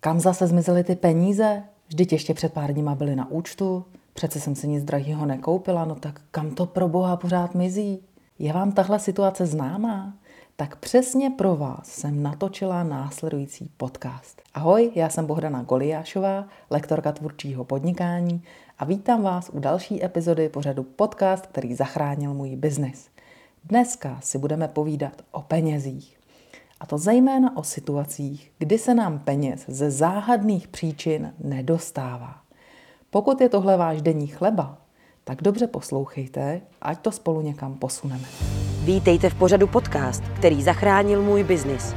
Kam zase zmizely ty peníze? Vždyť ještě před pár dníma byly na účtu. Přece jsem si nic drahého nekoupila, no tak kam to pro boha pořád mizí? Je vám tahle situace známá? Tak přesně pro vás jsem natočila následující podcast. Ahoj, já jsem Bohdana Goliášová, lektorka tvůrčího podnikání a vítám vás u další epizody pořadu podcast, který zachránil můj biznis. Dneska si budeme povídat o penězích. A to zejména o situacích, kdy se nám peněz ze záhadných příčin nedostává. Pokud je tohle váš denní chleba, tak dobře poslouchejte, ať to spolu někam posuneme. Vítejte v pořadu podcast, který zachránil můj biznis.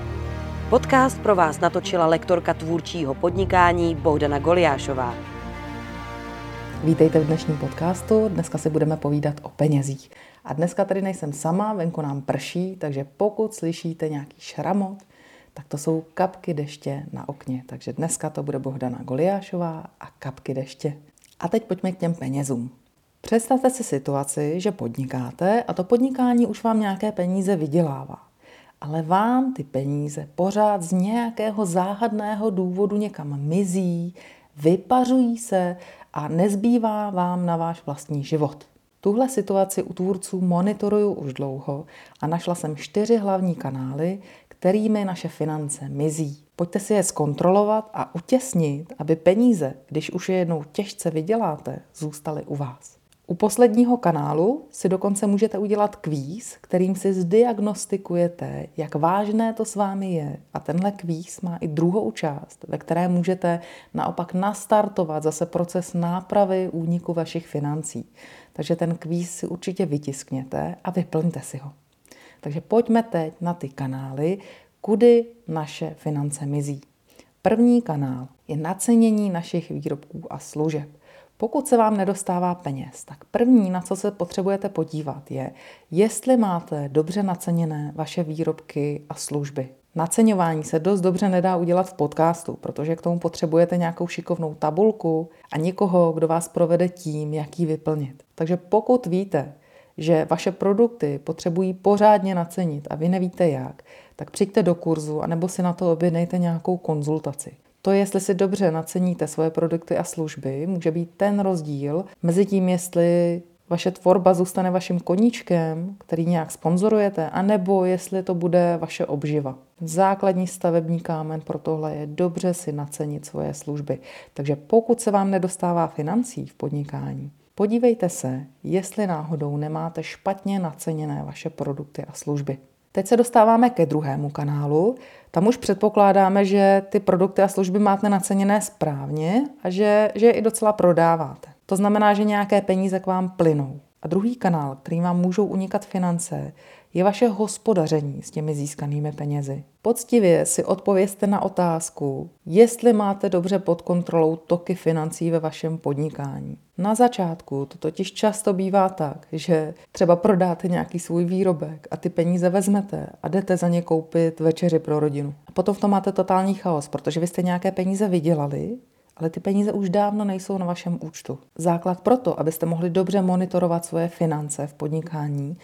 Podcast pro vás natočila lektorka tvůrčího podnikání Bohdana Goliášová. Vítejte v dnešním podcastu. Dneska si budeme povídat o penězích. A dneska tady nejsem sama, venku nám prší, takže pokud slyšíte nějaký šramot, tak to jsou kapky deště na okně. Takže dneska to bude Bohdana Goliášová a kapky deště. A teď pojďme k těm penězům. Představte si situaci, že podnikáte a to podnikání už vám nějaké peníze vydělává. Ale vám ty peníze pořád z nějakého záhadného důvodu někam mizí, vypařují se a nezbývá vám na váš vlastní život. Tuhle situaci u tvůrců monitoruju už dlouho a našla jsem čtyři hlavní kanály, kterými naše finance mizí. Pojďte si je zkontrolovat a utěsnit, aby peníze, když už je jednou těžce vyděláte, zůstaly u vás. U posledního kanálu si dokonce můžete udělat kvíz, kterým si zdiagnostikujete, jak vážné to s vámi je. A tenhle kvíz má i druhou část, ve které můžete naopak nastartovat zase proces nápravy úniku vašich financí. Takže ten kvíz si určitě vytiskněte a vyplňte si ho. Takže pojďme teď na ty kanály, kudy naše finance mizí. První kanál je nacenění našich výrobků a služeb. Pokud se vám nedostává peněz, tak první, na co se potřebujete podívat, je, jestli máte dobře naceněné vaše výrobky a služby. Naceňování se dost dobře nedá udělat v podcastu, protože k tomu potřebujete nějakou šikovnou tabulku a někoho, kdo vás provede tím, jak ji vyplnit. Takže pokud víte, že vaše produkty potřebují pořádně nacenit a vy nevíte jak, tak přijďte do kurzu anebo si na to objednejte nějakou konzultaci. To, jestli si dobře naceníte svoje produkty a služby, může být ten rozdíl mezi tím, jestli vaše tvorba zůstane vaším koníčkem, který nějak sponzorujete, anebo jestli to bude vaše obživa. Základní stavební kámen pro tohle je dobře si nacenit svoje služby. Takže pokud se vám nedostává financí v podnikání, podívejte se, jestli náhodou nemáte špatně naceněné vaše produkty a služby. Teď se dostáváme ke druhému kanálu. Tam už předpokládáme, že ty produkty a služby máte naceněné správně a že, že je i docela prodáváte. To znamená, že nějaké peníze k vám plynou. A druhý kanál, který vám můžou unikat finance, je vaše hospodaření s těmi získanými penězi. Poctivě si odpovězte na otázku, jestli máte dobře pod kontrolou toky financí ve vašem podnikání. Na začátku to totiž často bývá tak, že třeba prodáte nějaký svůj výrobek a ty peníze vezmete a jdete za ně koupit večeři pro rodinu. A potom v tom máte totální chaos, protože vy jste nějaké peníze vydělali, ale ty peníze už dávno nejsou na vašem účtu. Základ pro to, abyste mohli dobře monitorovat svoje finance v podnikání,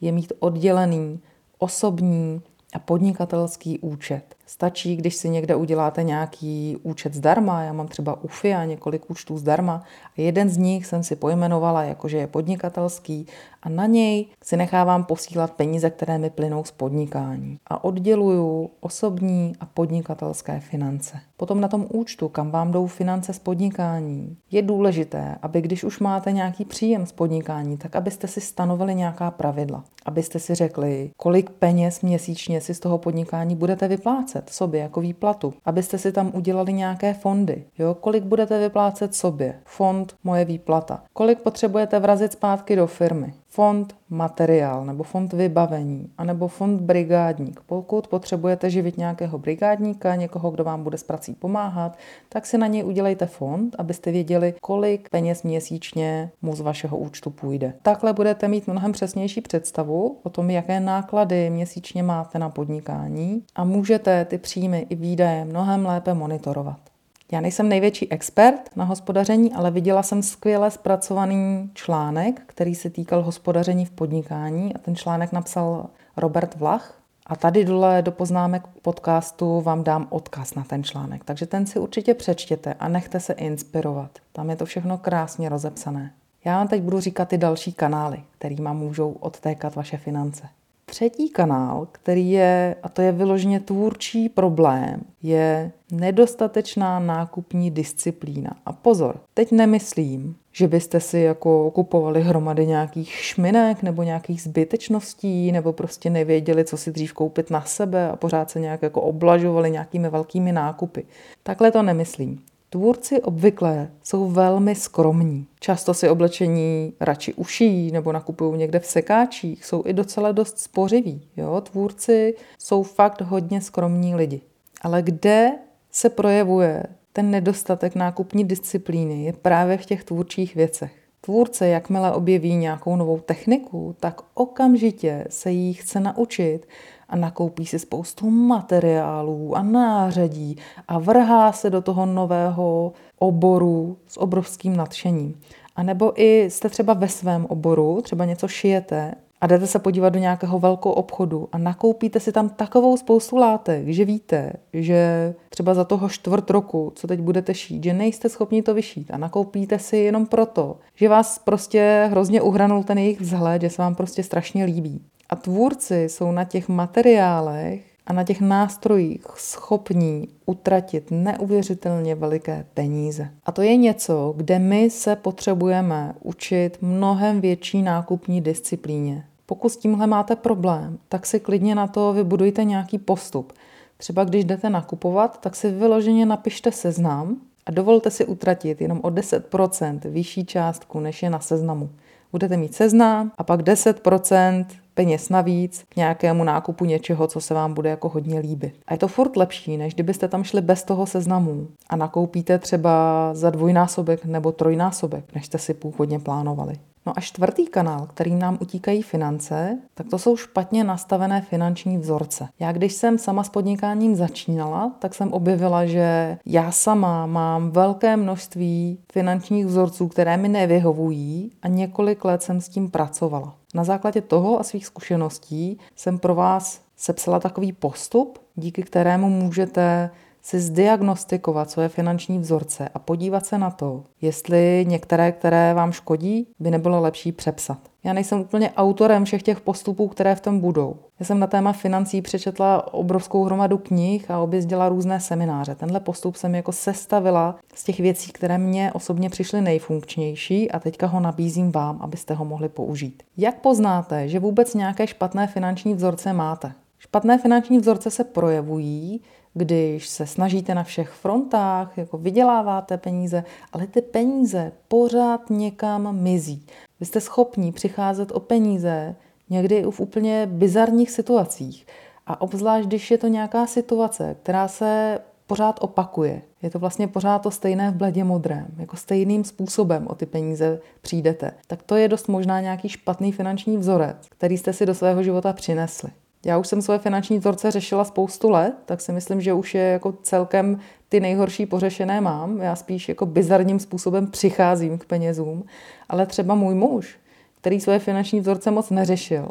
je mít oddělený osobní a podnikatelský účet. Stačí, když si někde uděláte nějaký účet zdarma, já mám třeba UFIA několik účtů zdarma a jeden z nich jsem si pojmenovala jako, že je podnikatelský a na něj si nechávám posílat peníze, které mi plynou z podnikání. A odděluju osobní a podnikatelské finance. Potom na tom účtu, kam vám jdou finance z podnikání, je důležité, aby když už máte nějaký příjem z podnikání, tak abyste si stanovili nějaká pravidla. Abyste si řekli, kolik peněz měsíčně si z toho podnikání budete vyplácet sobě jako výplatu, abyste si tam udělali nějaké fondy. Jo? Kolik budete vyplácet sobě? Fond moje výplata. Kolik potřebujete vrazit zpátky do firmy? Fond materiál nebo fond vybavení, anebo fond brigádník. Pokud potřebujete živit nějakého brigádníka, někoho, kdo vám bude s prací pomáhat, tak si na něj udělejte fond, abyste věděli, kolik peněz měsíčně mu z vašeho účtu půjde. Takhle budete mít mnohem přesnější představu o tom, jaké náklady měsíčně máte na podnikání a můžete ty příjmy i výdaje mnohem lépe monitorovat. Já nejsem největší expert na hospodaření, ale viděla jsem skvěle zpracovaný článek, který se týkal hospodaření v podnikání a ten článek napsal Robert Vlach A tady dole do poznámek podcastu vám dám odkaz na ten článek, takže ten si určitě přečtěte a nechte se inspirovat. Tam je to všechno krásně rozepsané. Já vám teď budu říkat ty další kanály, kterými můžou odtékat vaše finance. Třetí kanál, který je, a to je vyloženě tvůrčí problém, je nedostatečná nákupní disciplína. A pozor, teď nemyslím, že byste si jako kupovali hromady nějakých šminek nebo nějakých zbytečností, nebo prostě nevěděli, co si dřív koupit na sebe a pořád se nějak jako oblažovali nějakými velkými nákupy. Takhle to nemyslím. Tvůrci obvykle jsou velmi skromní. Často si oblečení radši ušijí nebo nakupují někde v sekáčích. Jsou i docela dost spořiví. Jo? Tvůrci jsou fakt hodně skromní lidi. Ale kde se projevuje ten nedostatek nákupní disciplíny je právě v těch tvůrčích věcech. Tvůrce, jakmile objeví nějakou novou techniku, tak okamžitě se jí chce naučit a nakoupí si spoustu materiálů a nářadí a vrhá se do toho nového oboru s obrovským nadšením. A nebo i jste třeba ve svém oboru, třeba něco šijete a jdete se podívat do nějakého velkého obchodu a nakoupíte si tam takovou spoustu látek, že víte, že třeba za toho čtvrt roku, co teď budete šít, že nejste schopni to vyšít a nakoupíte si jenom proto, že vás prostě hrozně uhranul ten jejich vzhled, že se vám prostě strašně líbí. A tvůrci jsou na těch materiálech a na těch nástrojích schopní utratit neuvěřitelně veliké peníze. A to je něco, kde my se potřebujeme učit mnohem větší nákupní disciplíně. Pokud s tímhle máte problém, tak si klidně na to vybudujte nějaký postup. Třeba když jdete nakupovat, tak si vyloženě napište seznam a dovolte si utratit jenom o 10% vyšší částku, než je na seznamu. Budete mít seznam a pak 10% peněz navíc k nějakému nákupu něčeho, co se vám bude jako hodně líbit. A je to furt lepší, než kdybyste tam šli bez toho seznamu a nakoupíte třeba za dvojnásobek nebo trojnásobek, než jste si původně plánovali. No a čtvrtý kanál, kterým nám utíkají finance, tak to jsou špatně nastavené finanční vzorce. Já když jsem sama s podnikáním začínala, tak jsem objevila, že já sama mám velké množství finančních vzorců, které mi nevyhovují a několik let jsem s tím pracovala. Na základě toho a svých zkušeností jsem pro vás sepsala takový postup, díky kterému můžete si zdiagnostikovat své finanční vzorce a podívat se na to, jestli některé, které vám škodí, by nebylo lepší přepsat. Já nejsem úplně autorem všech těch postupů, které v tom budou. Já jsem na téma financí přečetla obrovskou hromadu knih a objezdila různé semináře. Tenhle postup jsem jako sestavila z těch věcí, které mě osobně přišly nejfunkčnější a teďka ho nabízím vám, abyste ho mohli použít. Jak poznáte, že vůbec nějaké špatné finanční vzorce máte? Špatné finanční vzorce se projevují, když se snažíte na všech frontách, jako vyděláváte peníze, ale ty peníze pořád někam mizí. Vy jste schopni přicházet o peníze někdy v úplně bizarních situacích. A obzvlášť, když je to nějaká situace, která se pořád opakuje. Je to vlastně pořád to stejné v bledě modrém, jako stejným způsobem o ty peníze přijdete. Tak to je dost možná nějaký špatný finanční vzorec, který jste si do svého života přinesli. Já už jsem svoje finanční vzorce řešila spoustu let, tak si myslím, že už je jako celkem ty nejhorší pořešené mám. Já spíš jako bizarním způsobem přicházím k penězům. Ale třeba můj muž, který svoje finanční vzorce moc neřešil,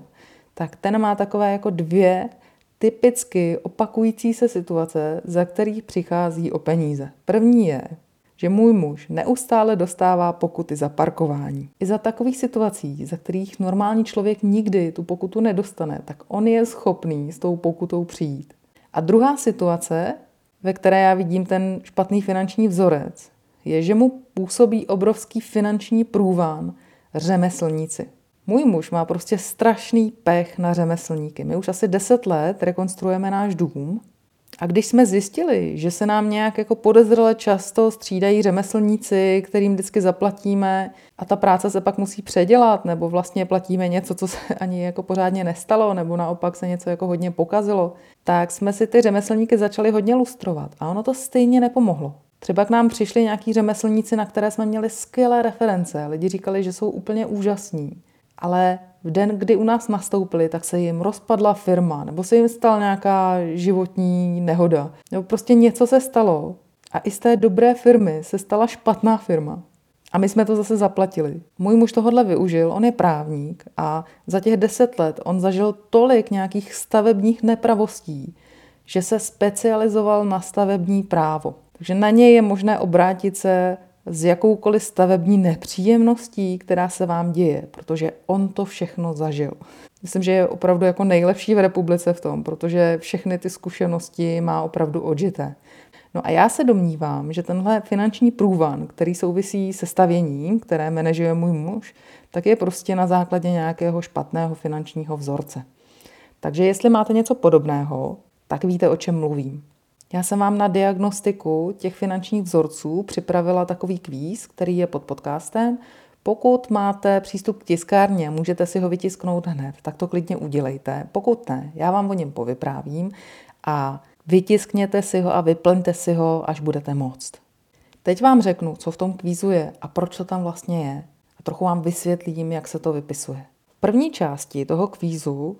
tak ten má takové jako dvě typicky opakující se situace, za kterých přichází o peníze. První je, že můj muž neustále dostává pokuty za parkování. I za takových situací, za kterých normální člověk nikdy tu pokutu nedostane, tak on je schopný s tou pokutou přijít. A druhá situace, ve které já vidím ten špatný finanční vzorec, je, že mu působí obrovský finanční průván řemeslníci. Můj muž má prostě strašný pech na řemeslníky. My už asi 10 let rekonstruujeme náš dům a když jsme zjistili, že se nám nějak jako podezřele často střídají řemeslníci, kterým vždycky zaplatíme a ta práce se pak musí předělat, nebo vlastně platíme něco, co se ani jako pořádně nestalo, nebo naopak se něco jako hodně pokazilo, tak jsme si ty řemeslníky začali hodně lustrovat a ono to stejně nepomohlo. Třeba k nám přišli nějaký řemeslníci, na které jsme měli skvělé reference. Lidi říkali, že jsou úplně úžasní. Ale v den, kdy u nás nastoupili, tak se jim rozpadla firma, nebo se jim stala nějaká životní nehoda, nebo prostě něco se stalo a i z té dobré firmy se stala špatná firma. A my jsme to zase zaplatili. Můj muž tohle využil, on je právník a za těch deset let on zažil tolik nějakých stavebních nepravostí, že se specializoval na stavební právo. Takže na něj je možné obrátit se s jakoukoliv stavební nepříjemností, která se vám děje, protože on to všechno zažil. Myslím, že je opravdu jako nejlepší v republice v tom, protože všechny ty zkušenosti má opravdu odžité. No a já se domnívám, že tenhle finanční průvan, který souvisí se stavěním, které manažuje můj muž, tak je prostě na základě nějakého špatného finančního vzorce. Takže jestli máte něco podobného, tak víte, o čem mluvím. Já jsem vám na diagnostiku těch finančních vzorců připravila takový kvíz, který je pod podcastem. Pokud máte přístup k tiskárně, můžete si ho vytisknout hned, tak to klidně udělejte. Pokud ne, já vám o něm povyprávím a vytiskněte si ho a vyplňte si ho, až budete moct. Teď vám řeknu, co v tom kvízu je a proč to tam vlastně je. A trochu vám vysvětlím, jak se to vypisuje. V první části toho kvízu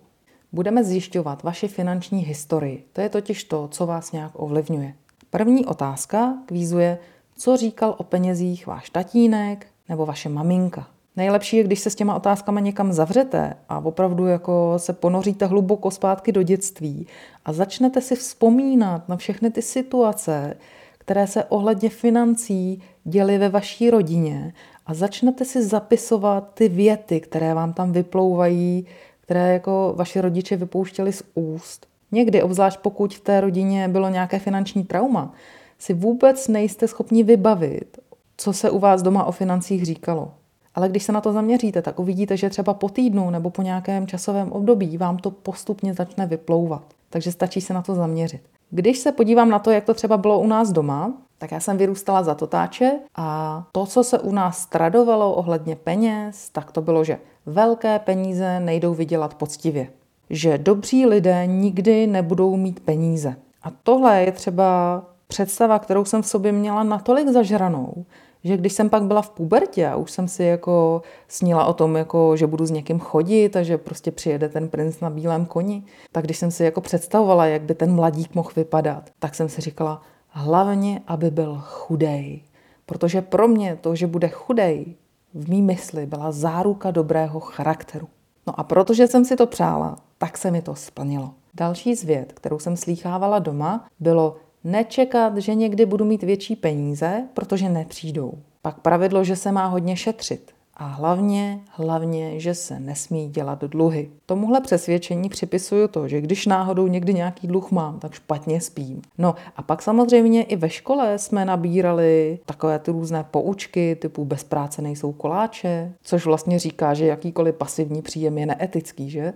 budeme zjišťovat vaši finanční historii. To je totiž to, co vás nějak ovlivňuje. První otázka kvízu je, co říkal o penězích váš tatínek nebo vaše maminka. Nejlepší je, když se s těma otázkama někam zavřete a opravdu jako se ponoříte hluboko zpátky do dětství a začnete si vzpomínat na všechny ty situace, které se ohledně financí děly ve vaší rodině a začnete si zapisovat ty věty, které vám tam vyplouvají které jako vaši rodiče vypouštěli z úst. Někdy, obzvlášť pokud v té rodině bylo nějaké finanční trauma, si vůbec nejste schopni vybavit, co se u vás doma o financích říkalo. Ale když se na to zaměříte, tak uvidíte, že třeba po týdnu nebo po nějakém časovém období vám to postupně začne vyplouvat. Takže stačí se na to zaměřit. Když se podívám na to, jak to třeba bylo u nás doma, tak já jsem vyrůstala za totáče a to, co se u nás tradovalo ohledně peněz, tak to bylo, že velké peníze nejdou vydělat poctivě. Že dobří lidé nikdy nebudou mít peníze. A tohle je třeba představa, kterou jsem v sobě měla natolik zažranou, že když jsem pak byla v pubertě a už jsem si jako snila o tom, jako, že budu s někým chodit a že prostě přijede ten princ na bílém koni, tak když jsem si jako představovala, jak by ten mladík mohl vypadat, tak jsem si říkala, hlavně, aby byl chudej. Protože pro mě to, že bude chudej, v mý mysli byla záruka dobrého charakteru. No a protože jsem si to přála, tak se mi to splnilo. Další zvěd, kterou jsem slýchávala doma, bylo nečekat, že někdy budu mít větší peníze, protože nepřijdou. Pak pravidlo, že se má hodně šetřit. A hlavně, hlavně, že se nesmí dělat dluhy. Tomuhle přesvědčení připisuju to, že když náhodou někdy nějaký dluh mám, tak špatně spím. No a pak samozřejmě i ve škole jsme nabírali takové ty různé poučky typu bez práce nejsou koláče, což vlastně říká, že jakýkoliv pasivní příjem je neetický, že?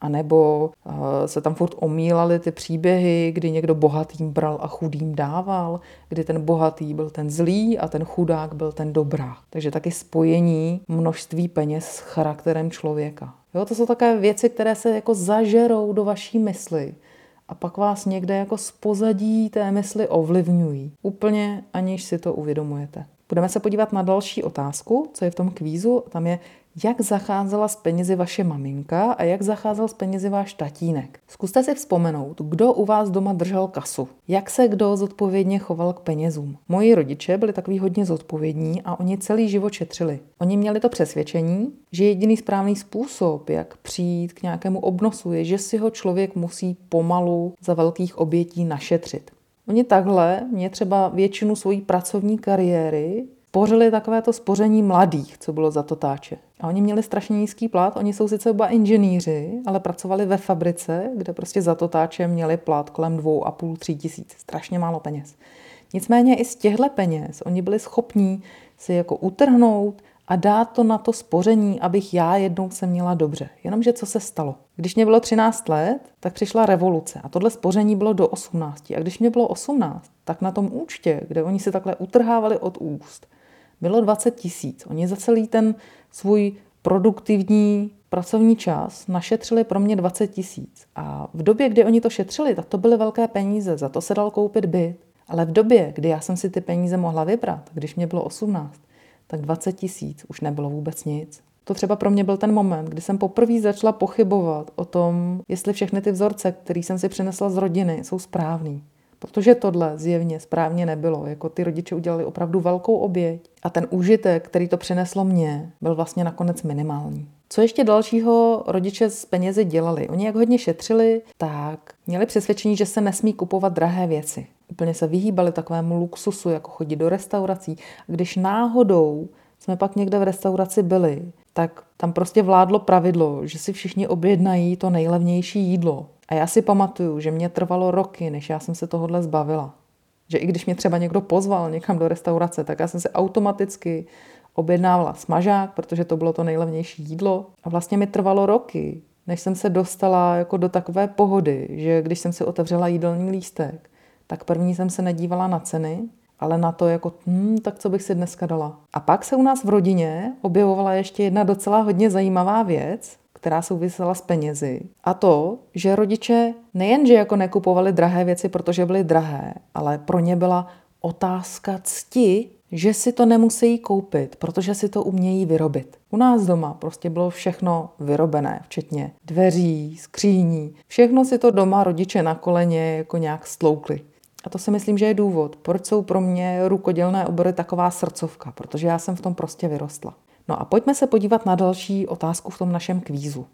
A nebo uh, se tam furt omílaly ty příběhy, kdy někdo bohatým bral a chudým dával, kdy ten bohatý byl ten zlý a ten chudák byl ten dobrá. Takže taky spojení množství peněz s charakterem člověka. Jo, to jsou také věci, které se jako zažerou do vaší mysli a pak vás někde jako z pozadí té mysli ovlivňují. Úplně aniž si to uvědomujete. Budeme se podívat na další otázku, co je v tom kvízu. Tam je, jak zacházela s penězi vaše maminka a jak zacházel s penězi váš tatínek. Zkuste si vzpomenout, kdo u vás doma držel kasu, jak se kdo zodpovědně choval k penězům. Moji rodiče byli takový hodně zodpovědní a oni celý život šetřili. Oni měli to přesvědčení, že jediný správný způsob, jak přijít k nějakému obnosu, je, že si ho člověk musí pomalu za velkých obětí našetřit. Oni takhle mě třeba většinu svojí pracovní kariéry spořili takovéto spoření mladých, co bylo za totáče. A oni měli strašně nízký plat, oni jsou sice oba inženýři, ale pracovali ve fabrice, kde prostě za totáče měli plat kolem dvou a půl, tří tisíc, strašně málo peněz. Nicméně i z těchto peněz oni byli schopní si jako utrhnout a dát to na to spoření, abych já jednou se měla dobře. Jenomže co se stalo? Když mě bylo 13 let, tak přišla revoluce a tohle spoření bylo do 18. A když mě bylo 18, tak na tom účtě, kde oni si takhle utrhávali od úst, bylo 20 tisíc. Oni za celý ten svůj produktivní pracovní čas našetřili pro mě 20 tisíc. A v době, kdy oni to šetřili, tak to byly velké peníze, za to se dal koupit byt. Ale v době, kdy já jsem si ty peníze mohla vybrat, když mě bylo 18, tak 20 tisíc už nebylo vůbec nic. To třeba pro mě byl ten moment, kdy jsem poprvé začala pochybovat o tom, jestli všechny ty vzorce, které jsem si přinesla z rodiny, jsou správný. Protože tohle zjevně správně nebylo. Jako ty rodiče udělali opravdu velkou oběť a ten užitek, který to přineslo mně, byl vlastně nakonec minimální. Co ještě dalšího rodiče s penězi dělali? Oni jak hodně šetřili, tak měli přesvědčení, že se nesmí kupovat drahé věci. Úplně se vyhýbali takovému luxusu, jako chodit do restaurací. A když náhodou jsme pak někde v restauraci byli, tak tam prostě vládlo pravidlo, že si všichni objednají to nejlevnější jídlo. A já si pamatuju, že mě trvalo roky, než já jsem se tohohle zbavila. Že i když mě třeba někdo pozval někam do restaurace, tak já jsem se automaticky objednávala smažák, protože to bylo to nejlevnější jídlo. A vlastně mi trvalo roky, než jsem se dostala jako do takové pohody, že když jsem si otevřela jídelní lístek, tak první jsem se nedívala na ceny, ale na to jako, hm, tak co bych si dneska dala. A pak se u nás v rodině objevovala ještě jedna docela hodně zajímavá věc, která souvisela s penězi. A to, že rodiče nejenže jako nekupovali drahé věci, protože byly drahé, ale pro ně byla otázka cti, že si to nemusí koupit, protože si to umějí vyrobit. U nás doma prostě bylo všechno vyrobené, včetně dveří, skříní. Všechno si to doma rodiče na koleně jako nějak stloukli. A to si myslím, že je důvod, proč jsou pro mě rukodělné obory taková srdcovka, protože já jsem v tom prostě vyrostla. No a pojďme se podívat na další otázku v tom našem kvízu.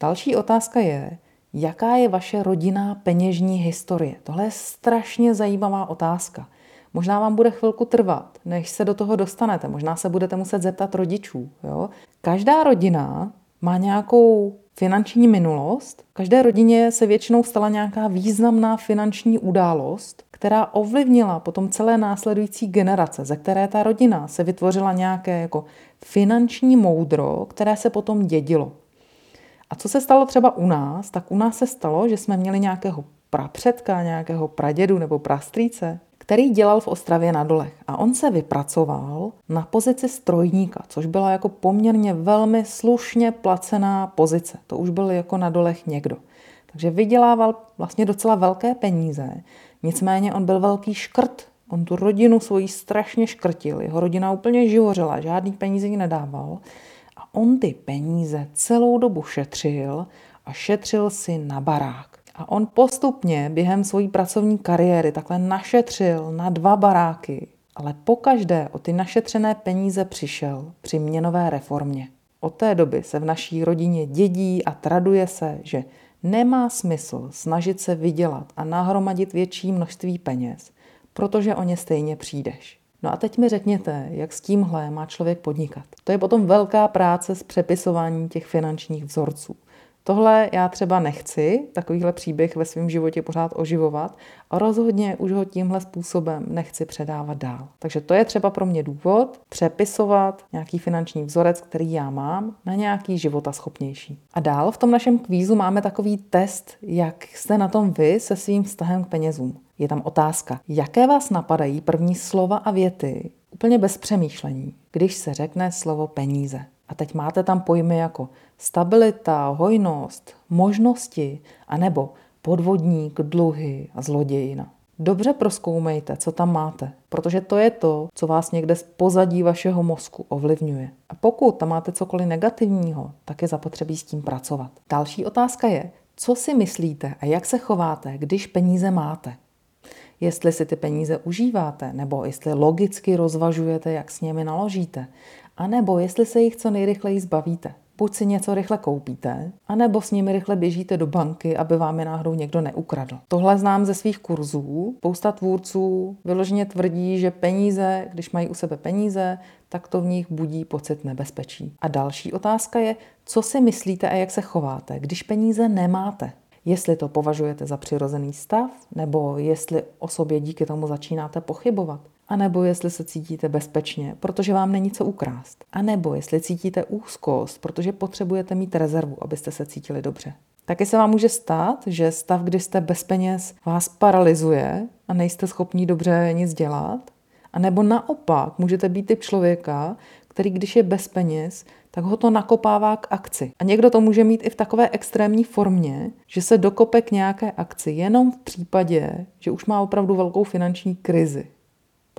Další otázka je, jaká je vaše rodinná peněžní historie? Tohle je strašně zajímavá otázka. Možná vám bude chvilku trvat, než se do toho dostanete. Možná se budete muset zeptat rodičů. Jo? Každá rodina má nějakou finanční minulost. Každé rodině se většinou stala nějaká významná finanční událost, která ovlivnila potom celé následující generace, ze které ta rodina se vytvořila nějaké jako finanční moudro, které se potom dědilo. A co se stalo třeba u nás, tak u nás se stalo, že jsme měli nějakého prapředka, nějakého pradědu nebo prastrýce, který dělal v Ostravě na dolech. A on se vypracoval na pozici strojníka, což byla jako poměrně velmi slušně placená pozice. To už byl jako na dolech někdo. Takže vydělával vlastně docela velké peníze. Nicméně on byl velký škrt. On tu rodinu svoji strašně škrtil. Jeho rodina úplně živořila, žádný peníze jí nedával. A on ty peníze celou dobu šetřil a šetřil si na barák. A on postupně během své pracovní kariéry takhle našetřil na dva baráky, ale pokaždé o ty našetřené peníze přišel při měnové reformě. Od té doby se v naší rodině dědí a traduje se, že nemá smysl snažit se vydělat a nahromadit větší množství peněz, protože o ně stejně přijdeš. No a teď mi řekněte, jak s tímhle má člověk podnikat. To je potom velká práce s přepisováním těch finančních vzorců. Tohle já třeba nechci, takovýhle příběh ve svém životě pořád oživovat a rozhodně už ho tímhle způsobem nechci předávat dál. Takže to je třeba pro mě důvod přepisovat nějaký finanční vzorec, který já mám, na nějaký života schopnější. A dál v tom našem kvízu máme takový test, jak jste na tom vy se svým vztahem k penězům. Je tam otázka, jaké vás napadají první slova a věty, úplně bez přemýšlení, když se řekne slovo peníze. A teď máte tam pojmy jako stabilita, hojnost, možnosti, anebo podvodník, dluhy a zlodějina. Dobře proskoumejte, co tam máte, protože to je to, co vás někde z pozadí vašeho mozku ovlivňuje. A pokud tam máte cokoliv negativního, tak je zapotřebí s tím pracovat. Další otázka je, co si myslíte a jak se chováte, když peníze máte. Jestli si ty peníze užíváte, nebo jestli logicky rozvažujete, jak s nimi naložíte, anebo jestli se jich co nejrychleji zbavíte. Buď si něco rychle koupíte, anebo s nimi rychle běžíte do banky, aby vám je náhodou někdo neukradl. Tohle znám ze svých kurzů. Spousta tvůrců vyloženě tvrdí, že peníze, když mají u sebe peníze, tak to v nich budí pocit nebezpečí. A další otázka je, co si myslíte a jak se chováte, když peníze nemáte. Jestli to považujete za přirozený stav, nebo jestli o sobě díky tomu začínáte pochybovat. A nebo jestli se cítíte bezpečně, protože vám není co ukrást. A nebo jestli cítíte úzkost, protože potřebujete mít rezervu, abyste se cítili dobře. Taky se vám může stát, že stav, kdy jste bez peněz, vás paralyzuje a nejste schopní dobře nic dělat. A nebo naopak můžete být typ člověka, který když je bez peněz, tak ho to nakopává k akci. A někdo to může mít i v takové extrémní formě, že se dokope k nějaké akci jenom v případě, že už má opravdu velkou finanční krizi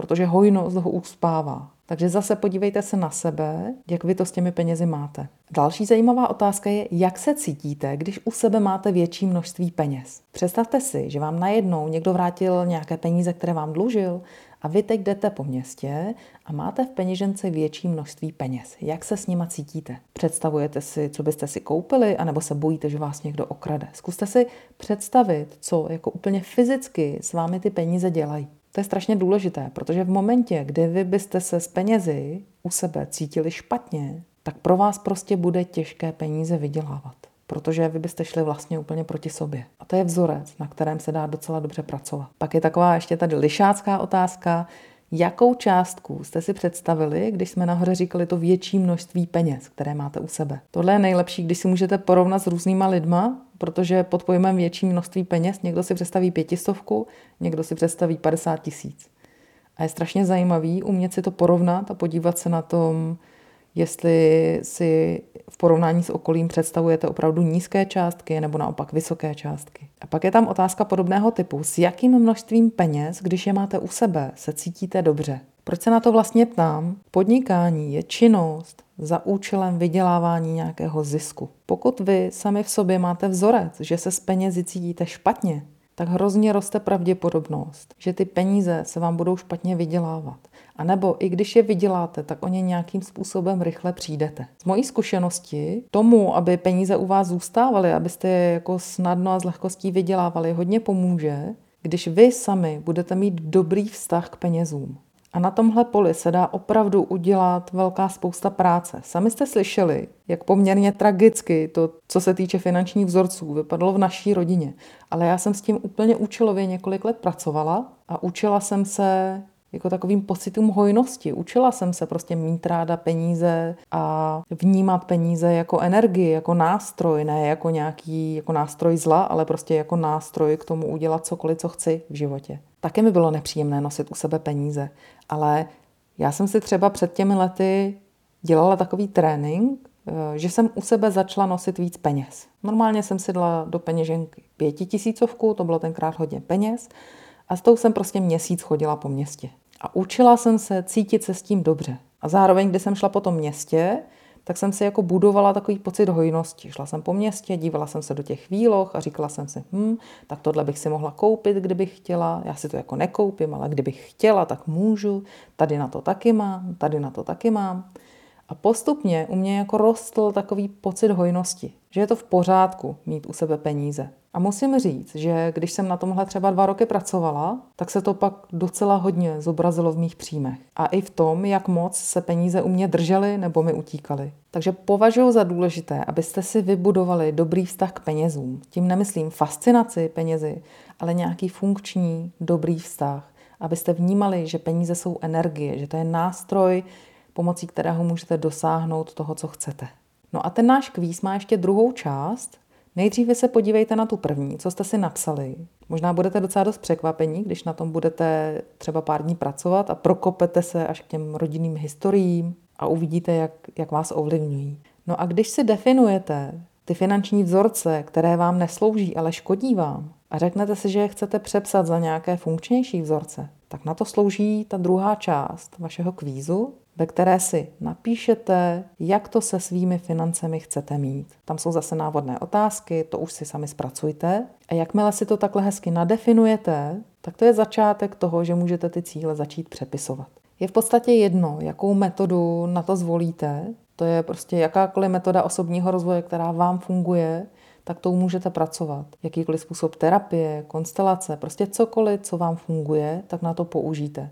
protože hojnost ho uspává. Takže zase podívejte se na sebe, jak vy to s těmi penězi máte. Další zajímavá otázka je, jak se cítíte, když u sebe máte větší množství peněz. Představte si, že vám najednou někdo vrátil nějaké peníze, které vám dlužil, a vy teď jdete po městě a máte v peněžence větší množství peněz. Jak se s nima cítíte? Představujete si, co byste si koupili, anebo se bojíte, že vás někdo okrade? Zkuste si představit, co jako úplně fyzicky s vámi ty peníze dělají. To je strašně důležité, protože v momentě, kdy vy byste se s penězi u sebe cítili špatně, tak pro vás prostě bude těžké peníze vydělávat protože vy byste šli vlastně úplně proti sobě. A to je vzorec, na kterém se dá docela dobře pracovat. Pak je taková ještě tady lišácká otázka, jakou částku jste si představili, když jsme nahoře říkali to větší množství peněz, které máte u sebe. Tohle je nejlepší, když si můžete porovnat s různýma lidma, protože pod pojmem větší množství peněz někdo si představí pětistovku, někdo si představí 50 tisíc. A je strašně zajímavý umět si to porovnat a podívat se na tom, jestli si v porovnání s okolím představujete opravdu nízké částky nebo naopak vysoké částky. A pak je tam otázka podobného typu. S jakým množstvím peněz, když je máte u sebe, se cítíte dobře? Proč se na to vlastně ptám? Podnikání je činnost za účelem vydělávání nějakého zisku. Pokud vy sami v sobě máte vzorec, že se s penězi cítíte špatně, tak hrozně roste pravděpodobnost, že ty peníze se vám budou špatně vydělávat. A nebo i když je vyděláte, tak o ně nějakým způsobem rychle přijdete. Z mojí zkušenosti tomu, aby peníze u vás zůstávaly, abyste je jako snadno a s lehkostí vydělávali, hodně pomůže, když vy sami budete mít dobrý vztah k penězům. A na tomhle poli se dá opravdu udělat velká spousta práce. Sami jste slyšeli, jak poměrně tragicky to, co se týče finančních vzorců, vypadlo v naší rodině. Ale já jsem s tím úplně účelově několik let pracovala a učila jsem se jako takovým pocitům hojnosti. Učila jsem se prostě mít ráda peníze a vnímat peníze jako energii, jako nástroj, ne jako nějaký jako nástroj zla, ale prostě jako nástroj k tomu udělat cokoliv, co chci v životě. Také mi bylo nepříjemné nosit u sebe peníze, ale já jsem si třeba před těmi lety dělala takový trénink, eh, že jsem u sebe začala nosit víc peněz. Normálně jsem si dala do peněženky pětitisícovku, to bylo tenkrát hodně peněz, a s tou jsem prostě měsíc chodila po městě. A učila jsem se cítit se s tím dobře. A zároveň, když jsem šla po tom městě, tak jsem si jako budovala takový pocit hojnosti. Šla jsem po městě, dívala jsem se do těch výloh a říkala jsem si, hm, tak tohle bych si mohla koupit, kdybych chtěla. Já si to jako nekoupím, ale kdybych chtěla, tak můžu. Tady na to taky mám, tady na to taky mám. A postupně u mě jako rostl takový pocit hojnosti, že je to v pořádku mít u sebe peníze. A musím říct, že když jsem na tomhle třeba dva roky pracovala, tak se to pak docela hodně zobrazilo v mých příjmech. A i v tom, jak moc se peníze u mě držely nebo mi utíkaly. Takže považuji za důležité, abyste si vybudovali dobrý vztah k penězům. Tím nemyslím fascinaci penězi, ale nějaký funkční, dobrý vztah. Abyste vnímali, že peníze jsou energie, že to je nástroj, pomocí kterého můžete dosáhnout toho, co chcete. No a ten náš kvíz má ještě druhou část. Nejdříve se podívejte na tu první, co jste si napsali. Možná budete docela dost překvapení, když na tom budete třeba pár dní pracovat a prokopete se až k těm rodinným historiím a uvidíte, jak, jak vás ovlivňují. No a když si definujete ty finanční vzorce, které vám neslouží, ale škodí vám, a řeknete si, že je chcete přepsat za nějaké funkčnější vzorce, tak na to slouží ta druhá část vašeho kvízu, ve které si napíšete, jak to se svými financemi chcete mít. Tam jsou zase návodné otázky, to už si sami zpracujte. A jakmile si to takhle hezky nadefinujete, tak to je začátek toho, že můžete ty cíle začít přepisovat. Je v podstatě jedno, jakou metodu na to zvolíte. To je prostě jakákoliv metoda osobního rozvoje, která vám funguje, tak tou můžete pracovat. Jakýkoliv způsob terapie, konstelace, prostě cokoliv, co vám funguje, tak na to použijte.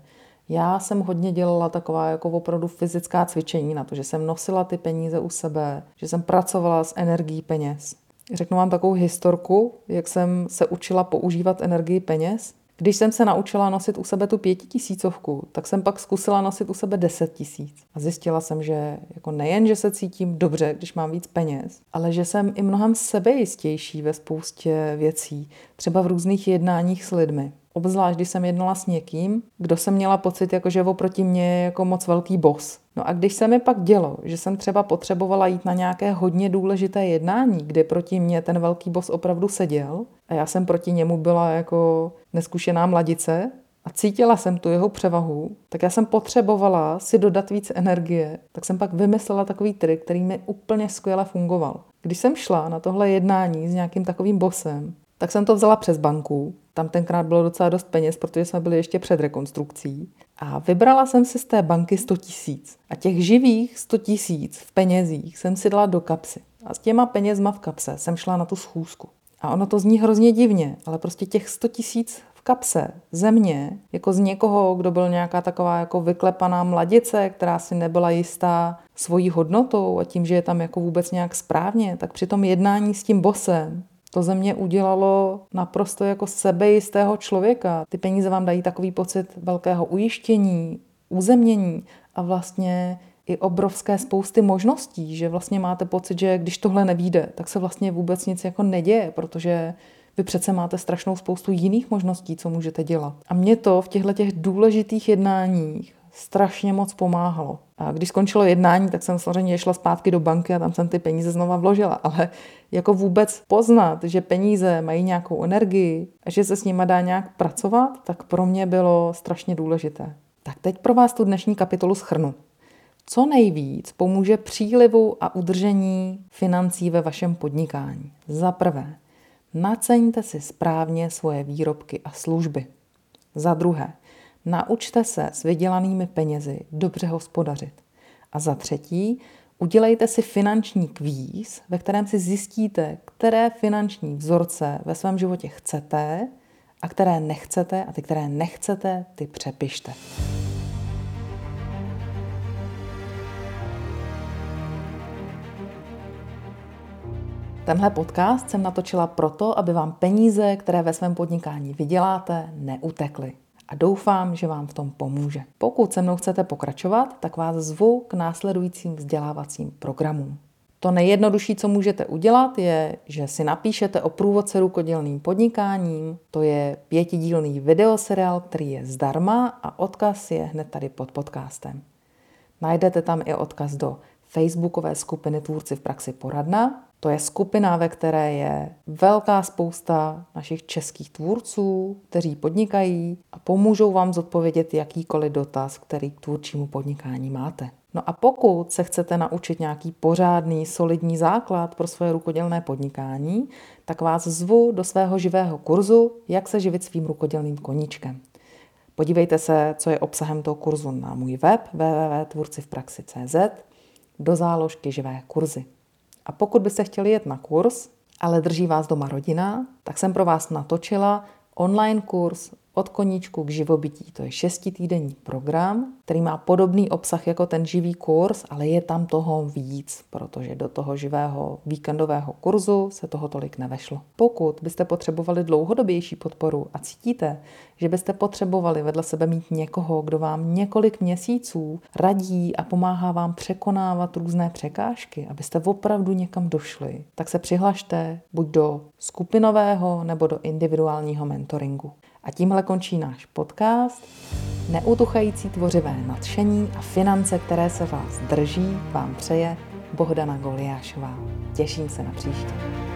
Já jsem hodně dělala taková jako opravdu fyzická cvičení na to, že jsem nosila ty peníze u sebe, že jsem pracovala s energií peněz. Řeknu vám takovou historku, jak jsem se učila používat energii peněz. Když jsem se naučila nosit u sebe tu pětitisícovku, tak jsem pak zkusila nosit u sebe deset tisíc. A zjistila jsem, že jako nejen, že se cítím dobře, když mám víc peněz, ale že jsem i mnohem sebejistější ve spoustě věcí, třeba v různých jednáních s lidmi. Obzvlášť, když jsem jednala s někým, kdo jsem měla pocit, jako že oproti mě je jako moc velký bos. No a když se mi pak dělo, že jsem třeba potřebovala jít na nějaké hodně důležité jednání, kde proti mě ten velký bos opravdu seděl a já jsem proti němu byla jako neskušená mladice, a cítila jsem tu jeho převahu, tak já jsem potřebovala si dodat víc energie, tak jsem pak vymyslela takový trik, který mi úplně skvěle fungoval. Když jsem šla na tohle jednání s nějakým takovým bosem, tak jsem to vzala přes banku. Tam tenkrát bylo docela dost peněz, protože jsme byli ještě před rekonstrukcí. A vybrala jsem si z té banky 100 tisíc. A těch živých 100 tisíc v penězích jsem si dala do kapsy. A s těma penězma v kapse jsem šla na tu schůzku. A ono to zní hrozně divně, ale prostě těch 100 tisíc v kapse země, jako z někoho, kdo byl nějaká taková jako vyklepaná mladice, která si nebyla jistá svojí hodnotou a tím, že je tam jako vůbec nějak správně, tak při tom jednání s tím bosem to ze mě udělalo naprosto jako sebejistého člověka. Ty peníze vám dají takový pocit velkého ujištění, uzemnění a vlastně i obrovské spousty možností, že vlastně máte pocit, že když tohle nevíde, tak se vlastně vůbec nic jako neděje, protože vy přece máte strašnou spoustu jiných možností, co můžete dělat. A mě to v těchto těch důležitých jednáních strašně moc pomáhalo. A když skončilo jednání, tak jsem samozřejmě šla zpátky do banky a tam jsem ty peníze znova vložila. Ale jako vůbec poznat, že peníze mají nějakou energii a že se s nima dá nějak pracovat, tak pro mě bylo strašně důležité. Tak teď pro vás tu dnešní kapitolu schrnu. Co nejvíc pomůže přílivu a udržení financí ve vašem podnikání? Za prvé, naceňte si správně svoje výrobky a služby. Za druhé, Naučte se s vydělanými penězi dobře hospodařit. A za třetí, udělejte si finanční kvíz, ve kterém si zjistíte, které finanční vzorce ve svém životě chcete a které nechcete a ty, které nechcete, ty přepište. Tenhle podcast jsem natočila proto, aby vám peníze, které ve svém podnikání vyděláte, neutekly a doufám, že vám v tom pomůže. Pokud se mnou chcete pokračovat, tak vás zvu k následujícím vzdělávacím programům. To nejjednodušší, co můžete udělat, je, že si napíšete o průvodce rukodělným podnikáním. To je pětidílný videoseriál, který je zdarma a odkaz je hned tady pod podcastem. Najdete tam i odkaz do facebookové skupiny Tvůrci v praxi poradna, to je skupina, ve které je velká spousta našich českých tvůrců, kteří podnikají a pomůžou vám zodpovědět jakýkoliv dotaz, který k tvůrčímu podnikání máte. No a pokud se chcete naučit nějaký pořádný, solidní základ pro svoje rukodělné podnikání, tak vás zvu do svého živého kurzu, jak se živit svým rukodělným koníčkem. Podívejte se, co je obsahem toho kurzu na můj web www.tvůrcivpraxi.cz do záložky živé kurzy. A pokud byste chtěli jet na kurz, ale drží vás doma rodina, tak jsem pro vás natočila online kurz od koníčku k živobytí. To je šestitýdenní program, který má podobný obsah jako ten živý kurz, ale je tam toho víc, protože do toho živého víkendového kurzu se toho tolik nevešlo. Pokud byste potřebovali dlouhodobější podporu a cítíte, že byste potřebovali vedle sebe mít někoho, kdo vám několik měsíců radí a pomáhá vám překonávat různé překážky, abyste opravdu někam došli, tak se přihlašte buď do skupinového nebo do individuálního mentoringu. A tímhle končí náš podcast. Neutuchající tvořivé nadšení a finance, které se vás drží, vám přeje Bohdana Goliášová. Těším se na příště.